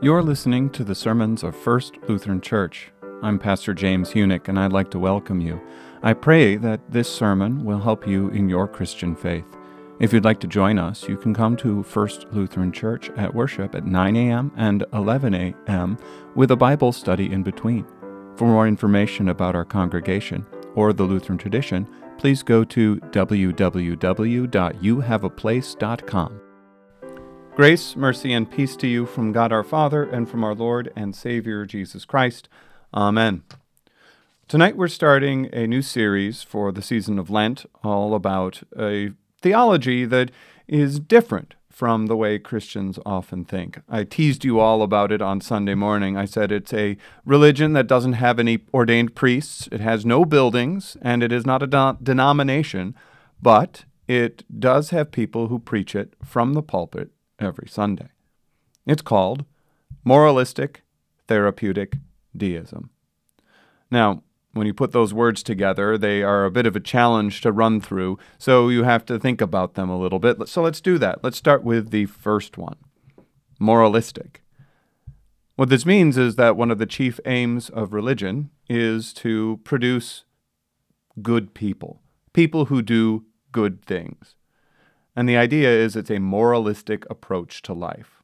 You're listening to the sermons of First Lutheran Church. I'm Pastor James Huenink, and I'd like to welcome you. I pray that this sermon will help you in your Christian faith. If you'd like to join us, you can come to First Lutheran Church at worship at 9 a.m. and 11 a.m. with a Bible study in between. For more information about our congregation or the Lutheran tradition, please go to www.youhaveaplace.com. Grace, mercy, and peace to you from God our Father and from our Lord and Savior Jesus Christ. Amen. Tonight we're starting a new series for the season of Lent, all about a theology that is different from the way Christians often think. I teased you all about it on Sunday morning. I said it's a religion that doesn't have any ordained priests, it has no buildings, and it is not a de- denomination, but it does have people who preach it from the pulpit every Sunday. It's called moralistic therapeutic deism. Now, when you put those words together, they are a bit of a challenge to run through, so you have to think about them a little bit. So let's do that. Let's start with the first one moralistic. What this means is that one of the chief aims of religion is to produce good people, people who do good things. And the idea is it's a moralistic approach to life.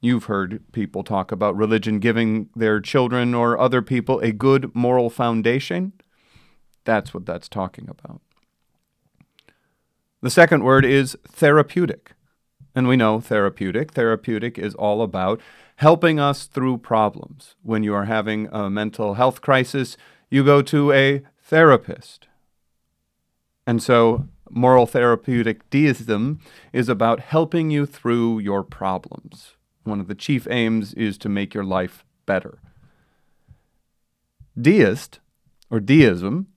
You've heard people talk about religion giving their children or other people a good moral foundation. That's what that's talking about. The second word is therapeutic. And we know therapeutic. Therapeutic is all about helping us through problems. When you are having a mental health crisis, you go to a therapist. And so moral therapeutic deism is about helping you through your problems. One of the chief aims is to make your life better. Deist, or deism,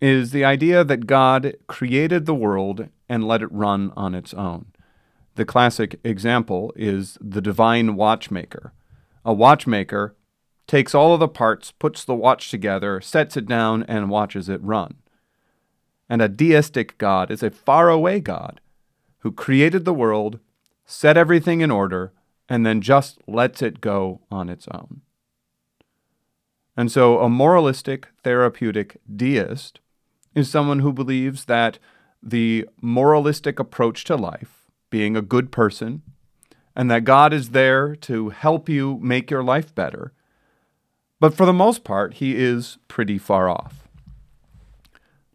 is the idea that God created the world and let it run on its own. The classic example is the divine watchmaker. A watchmaker takes all of the parts, puts the watch together, sets it down, and watches it run. And a deistic God is a faraway God who created the world, set everything in order, and then just lets it go on its own. And so a moralistic, therapeutic deist is someone who believes that the moralistic approach to life, being a good person, and that God is there to help you make your life better. But for the most part, he is pretty far off.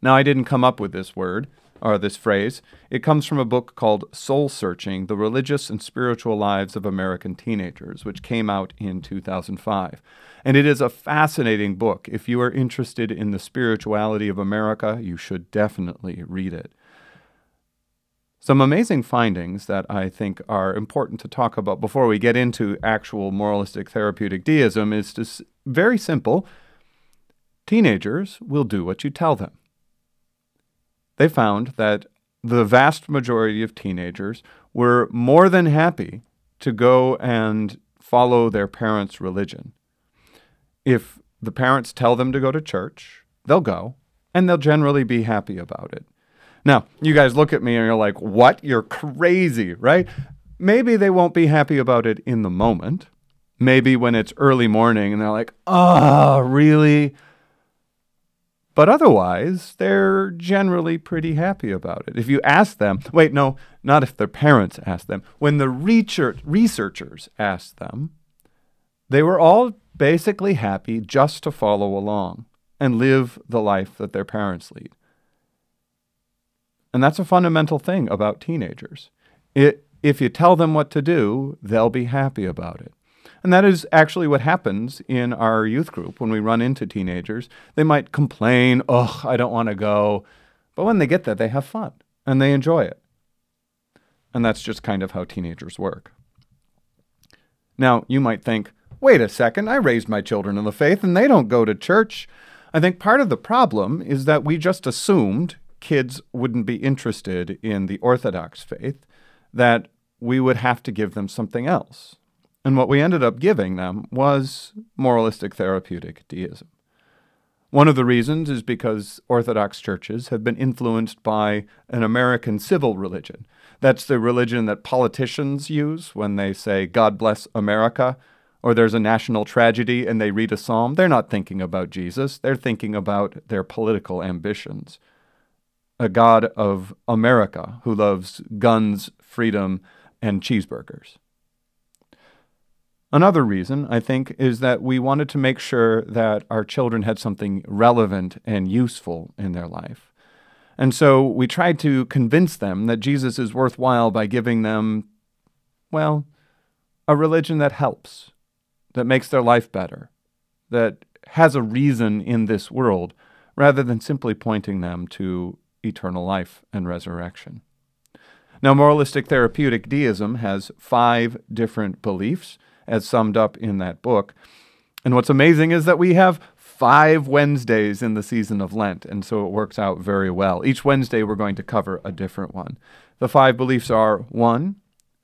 Now, I didn't come up with this word or this phrase. It comes from a book called Soul Searching The Religious and Spiritual Lives of American Teenagers, which came out in 2005. And it is a fascinating book. If you are interested in the spirituality of America, you should definitely read it. Some amazing findings that I think are important to talk about before we get into actual moralistic therapeutic deism is just very simple. Teenagers will do what you tell them they found that the vast majority of teenagers were more than happy to go and follow their parents' religion. If the parents tell them to go to church, they'll go, and they'll generally be happy about it. Now, you guys look at me and you're like, what? You're crazy, right? Maybe they won't be happy about it in the moment. Maybe when it's early morning and they're like, oh, really? But otherwise, they're generally pretty happy about it. If you ask them, wait, no, not if their parents ask them, when the research, researchers asked them, they were all basically happy just to follow along and live the life that their parents lead. And that's a fundamental thing about teenagers. It, if you tell them what to do, they'll be happy about it. And that is actually what happens in our youth group when we run into teenagers. They might complain, oh, I don't want to go. But when they get there, they have fun and they enjoy it. And that's just kind of how teenagers work. Now, you might think, wait a second, I raised my children in the faith and they don't go to church. I think part of the problem is that we just assumed kids wouldn't be interested in the Orthodox faith, that we would have to give them something else. And what we ended up giving them was moralistic therapeutic deism. One of the reasons is because Orthodox churches have been influenced by an American civil religion. That's the religion that politicians use when they say, God bless America, or there's a national tragedy and they read a psalm. They're not thinking about Jesus, they're thinking about their political ambitions. A God of America who loves guns, freedom, and cheeseburgers. Another reason, I think, is that we wanted to make sure that our children had something relevant and useful in their life. And so we tried to convince them that Jesus is worthwhile by giving them, well, a religion that helps, that makes their life better, that has a reason in this world, rather than simply pointing them to eternal life and resurrection. Now, moralistic therapeutic deism has five different beliefs as summed up in that book. And what's amazing is that we have five Wednesdays in the season of Lent, and so it works out very well. Each Wednesday, we're going to cover a different one. The five beliefs are one,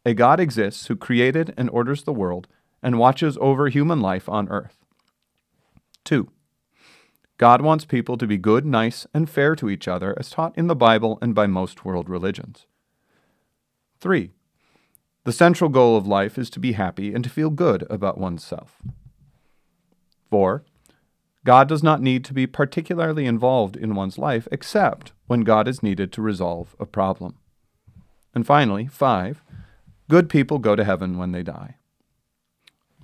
a God exists who created and orders the world and watches over human life on earth. Two, God wants people to be good, nice, and fair to each other as taught in the Bible and by most world religions. Three, the central goal of life is to be happy and to feel good about oneself. 4. God does not need to be particularly involved in one's life except when God is needed to resolve a problem. And finally, 5. Good people go to heaven when they die.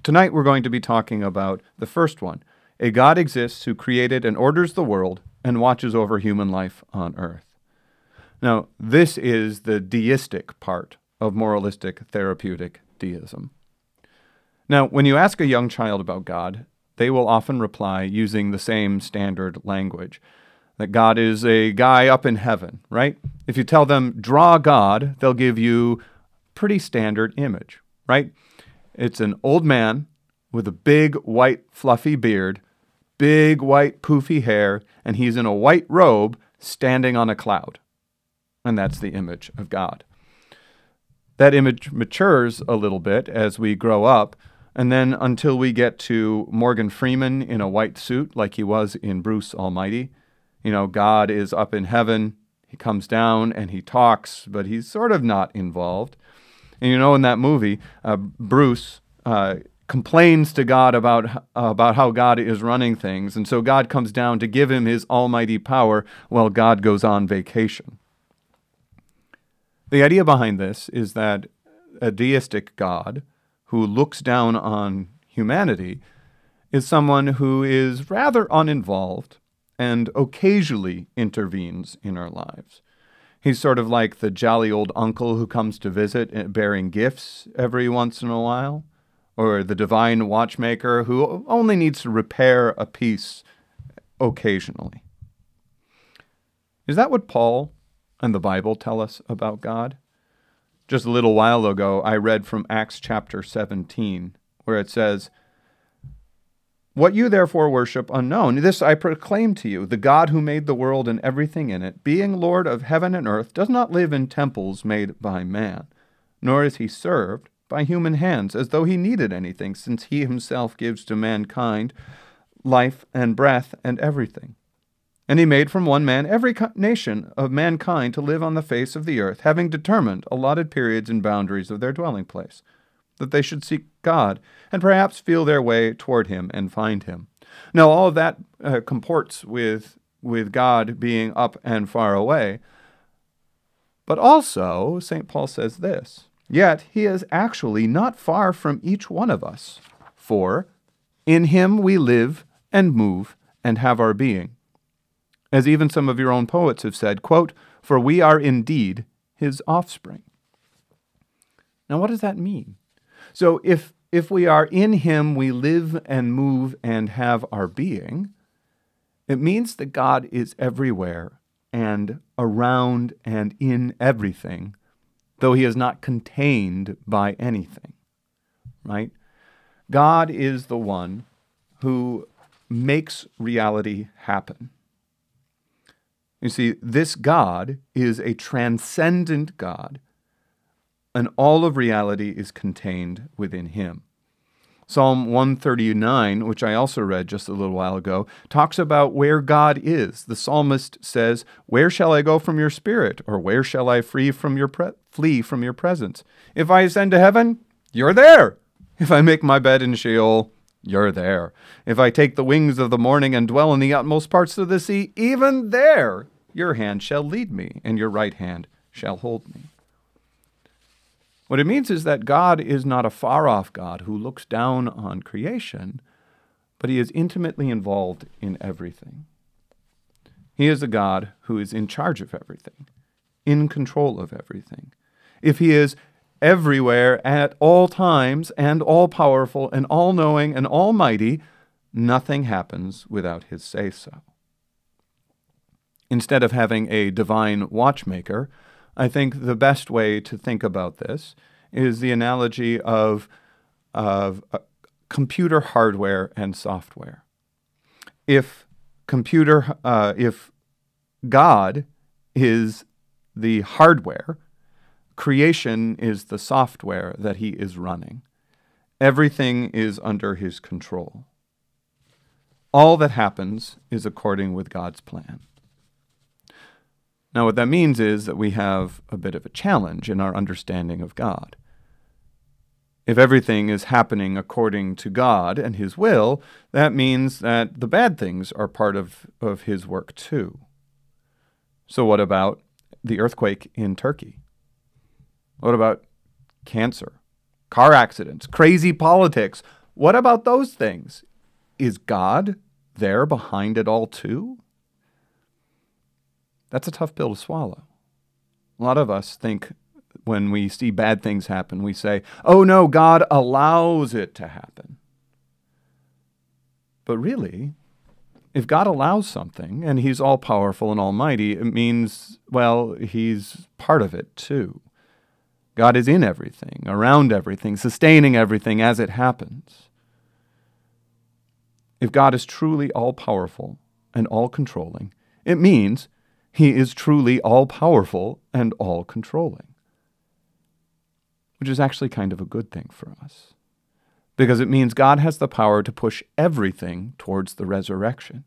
Tonight we're going to be talking about the first one. A God exists who created and orders the world and watches over human life on earth. Now, this is the deistic part of moralistic therapeutic deism. Now, when you ask a young child about God, they will often reply using the same standard language that God is a guy up in heaven, right? If you tell them, draw God, they'll give you pretty standard image, right? It's an old man with a big white fluffy beard, big white poofy hair, and he's in a white robe standing on a cloud. And that's the image of God that image matures a little bit as we grow up. And then until we get to Morgan Freeman in a white suit, like he was in Bruce Almighty, you know, God is up in heaven, he comes down and he talks, but he's sort of not involved. And you know, in that movie, uh, Bruce uh, complains to God about, uh, about how God is running things. And so God comes down to give him his almighty power while God goes on vacation. The idea behind this is that a deistic God who looks down on humanity is someone who is rather uninvolved and occasionally intervenes in our lives. He's sort of like the jolly old uncle who comes to visit eh, bearing gifts every once in a while, or the divine watchmaker who only needs to repair a piece occasionally. Is that what Paul and the Bible tell us about God. Just a little while ago, I read from Acts chapter 17, where it says, What you therefore worship unknown, this I proclaim to you the God who made the world and everything in it, being Lord of heaven and earth, does not live in temples made by man, nor is he served by human hands as though he needed anything, since he himself gives to mankind life and breath and everything. And he made from one man every nation of mankind to live on the face of the earth, having determined allotted periods and boundaries of their dwelling place, that they should seek God, and perhaps feel their way toward him and find him. Now, all of that uh, comports with, with God being up and far away. But also, St. Paul says this Yet he is actually not far from each one of us, for in him we live and move and have our being as even some of your own poets have said, quote, For we are indeed his offspring. Now, what does that mean? So, if, if we are in him, we live and move and have our being, it means that God is everywhere and around and in everything, though he is not contained by anything, right? God is the one who makes reality happen. You see, this God is a transcendent God, and all of reality is contained within him. Psalm 139, which I also read just a little while ago, talks about where God is. The psalmist says, "Where shall I go from your spirit, or where shall I flee from your pre- flee from your presence? If I ascend to heaven, you're there. If I make my bed in Sheol, you're there. If I take the wings of the morning and dwell in the utmost parts of the sea, even there your hand shall lead me, and your right hand shall hold me." What it means is that God is not a far off God who looks down on creation, but he is intimately involved in everything. He is a God who is in charge of everything, in control of everything. If he is everywhere at all times and all powerful and all knowing and almighty, nothing happens without his say so. Instead of having a divine watchmaker, I think the best way to think about this is the analogy of, of uh, computer hardware and software. If computer, uh, if God is the hardware, creation is the software that he is running. Everything is under his control. All that happens is according with God's plan. Now, what that means is that we have a bit of a challenge in our understanding of God. If everything is happening according to God and His will, that means that the bad things are part of, of His work too. So, what about the earthquake in Turkey? What about cancer, car accidents, crazy politics? What about those things? Is God there behind it all too? That's a tough pill to swallow. A lot of us think when we see bad things happen, we say, oh no, God allows it to happen. But really, if God allows something and He's all powerful and almighty, it means, well, He's part of it too. God is in everything, around everything, sustaining everything as it happens. If God is truly all powerful and all controlling, it means he is truly all powerful and all controlling, which is actually kind of a good thing for us because it means God has the power to push everything towards the resurrection.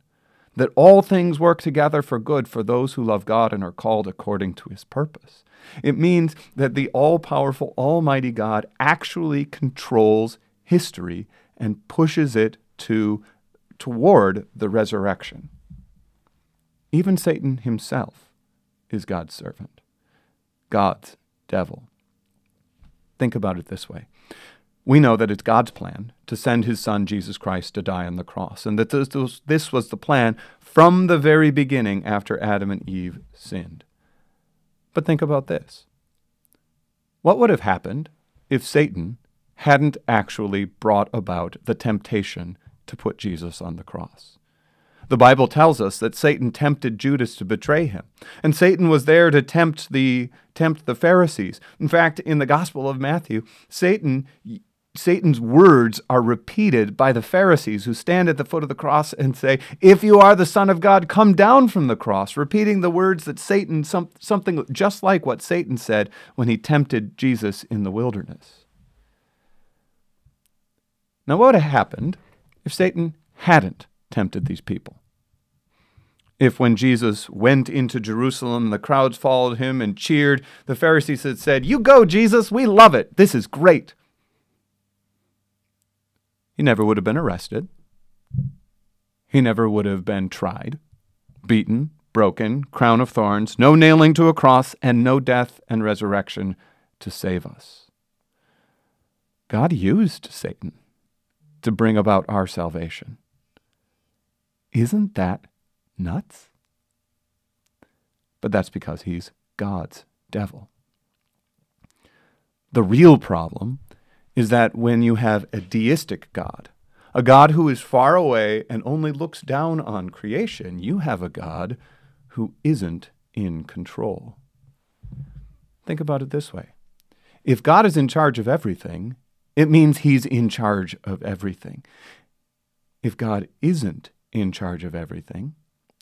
That all things work together for good for those who love God and are called according to his purpose. It means that the all powerful, almighty God actually controls history and pushes it to, toward the resurrection. Even Satan himself is God's servant, God's devil. Think about it this way. We know that it's God's plan to send his son Jesus Christ to die on the cross, and that this was, this was the plan from the very beginning after Adam and Eve sinned. But think about this. What would have happened if Satan hadn't actually brought about the temptation to put Jesus on the cross? The Bible tells us that Satan tempted Judas to betray him. And Satan was there to tempt the tempt the Pharisees. In fact, in the Gospel of Matthew, Satan Satan's words are repeated by the Pharisees who stand at the foot of the cross and say, If you are the Son of God, come down from the cross, repeating the words that Satan, some, something just like what Satan said when he tempted Jesus in the wilderness. Now, what would have happened if Satan hadn't tempted these people. If when Jesus went into Jerusalem, the crowds followed him and cheered, the Pharisees had said, You go, Jesus, we love it. This is great. He never would have been arrested. He never would have been tried, beaten, broken, crown of thorns, no nailing to a cross, and no death and resurrection to save us. God used Satan to bring about our salvation. Isn't that nuts? But that's because he's God's devil. The real problem is that when you have a deistic God, a God who is far away and only looks down on creation, you have a God who isn't in control. Think about it this way if God is in charge of everything, it means he's in charge of everything. If God isn't in charge of everything.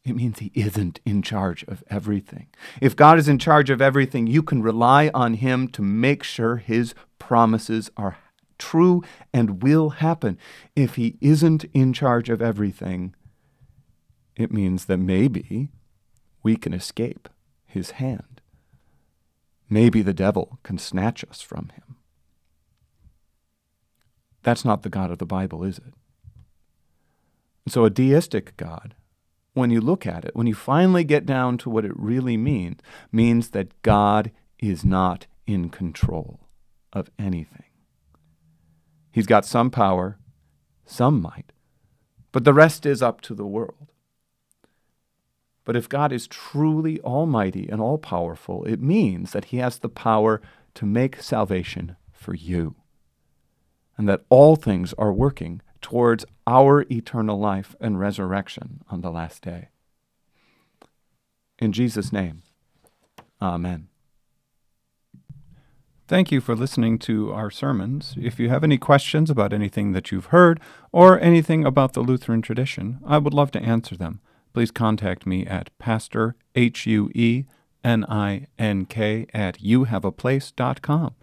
It means he isn't in charge of everything. If God is in charge of everything, you can rely on him to make sure his promises are true and will happen, if he isn't in charge of everything, it means that maybe we can escape his hand. Maybe the devil can snatch us from him. That's not the God of the Bible, is it? So, a deistic God, when you look at it, when you finally get down to what it really means, means that God is not in control of anything. He's got some power, some might, but the rest is up to the world. But if God is truly almighty and all powerful, it means that he has the power to make salvation for you, and that all things are working towards our eternal life and resurrection on the last day. In Jesus' name, Amen. Thank you for listening to our sermons. If you have any questions about anything that you've heard or anything about the Lutheran tradition, I would love to answer them. Please contact me at pastor, H-U-E, N-I-N-K, at youhaveaplace.com.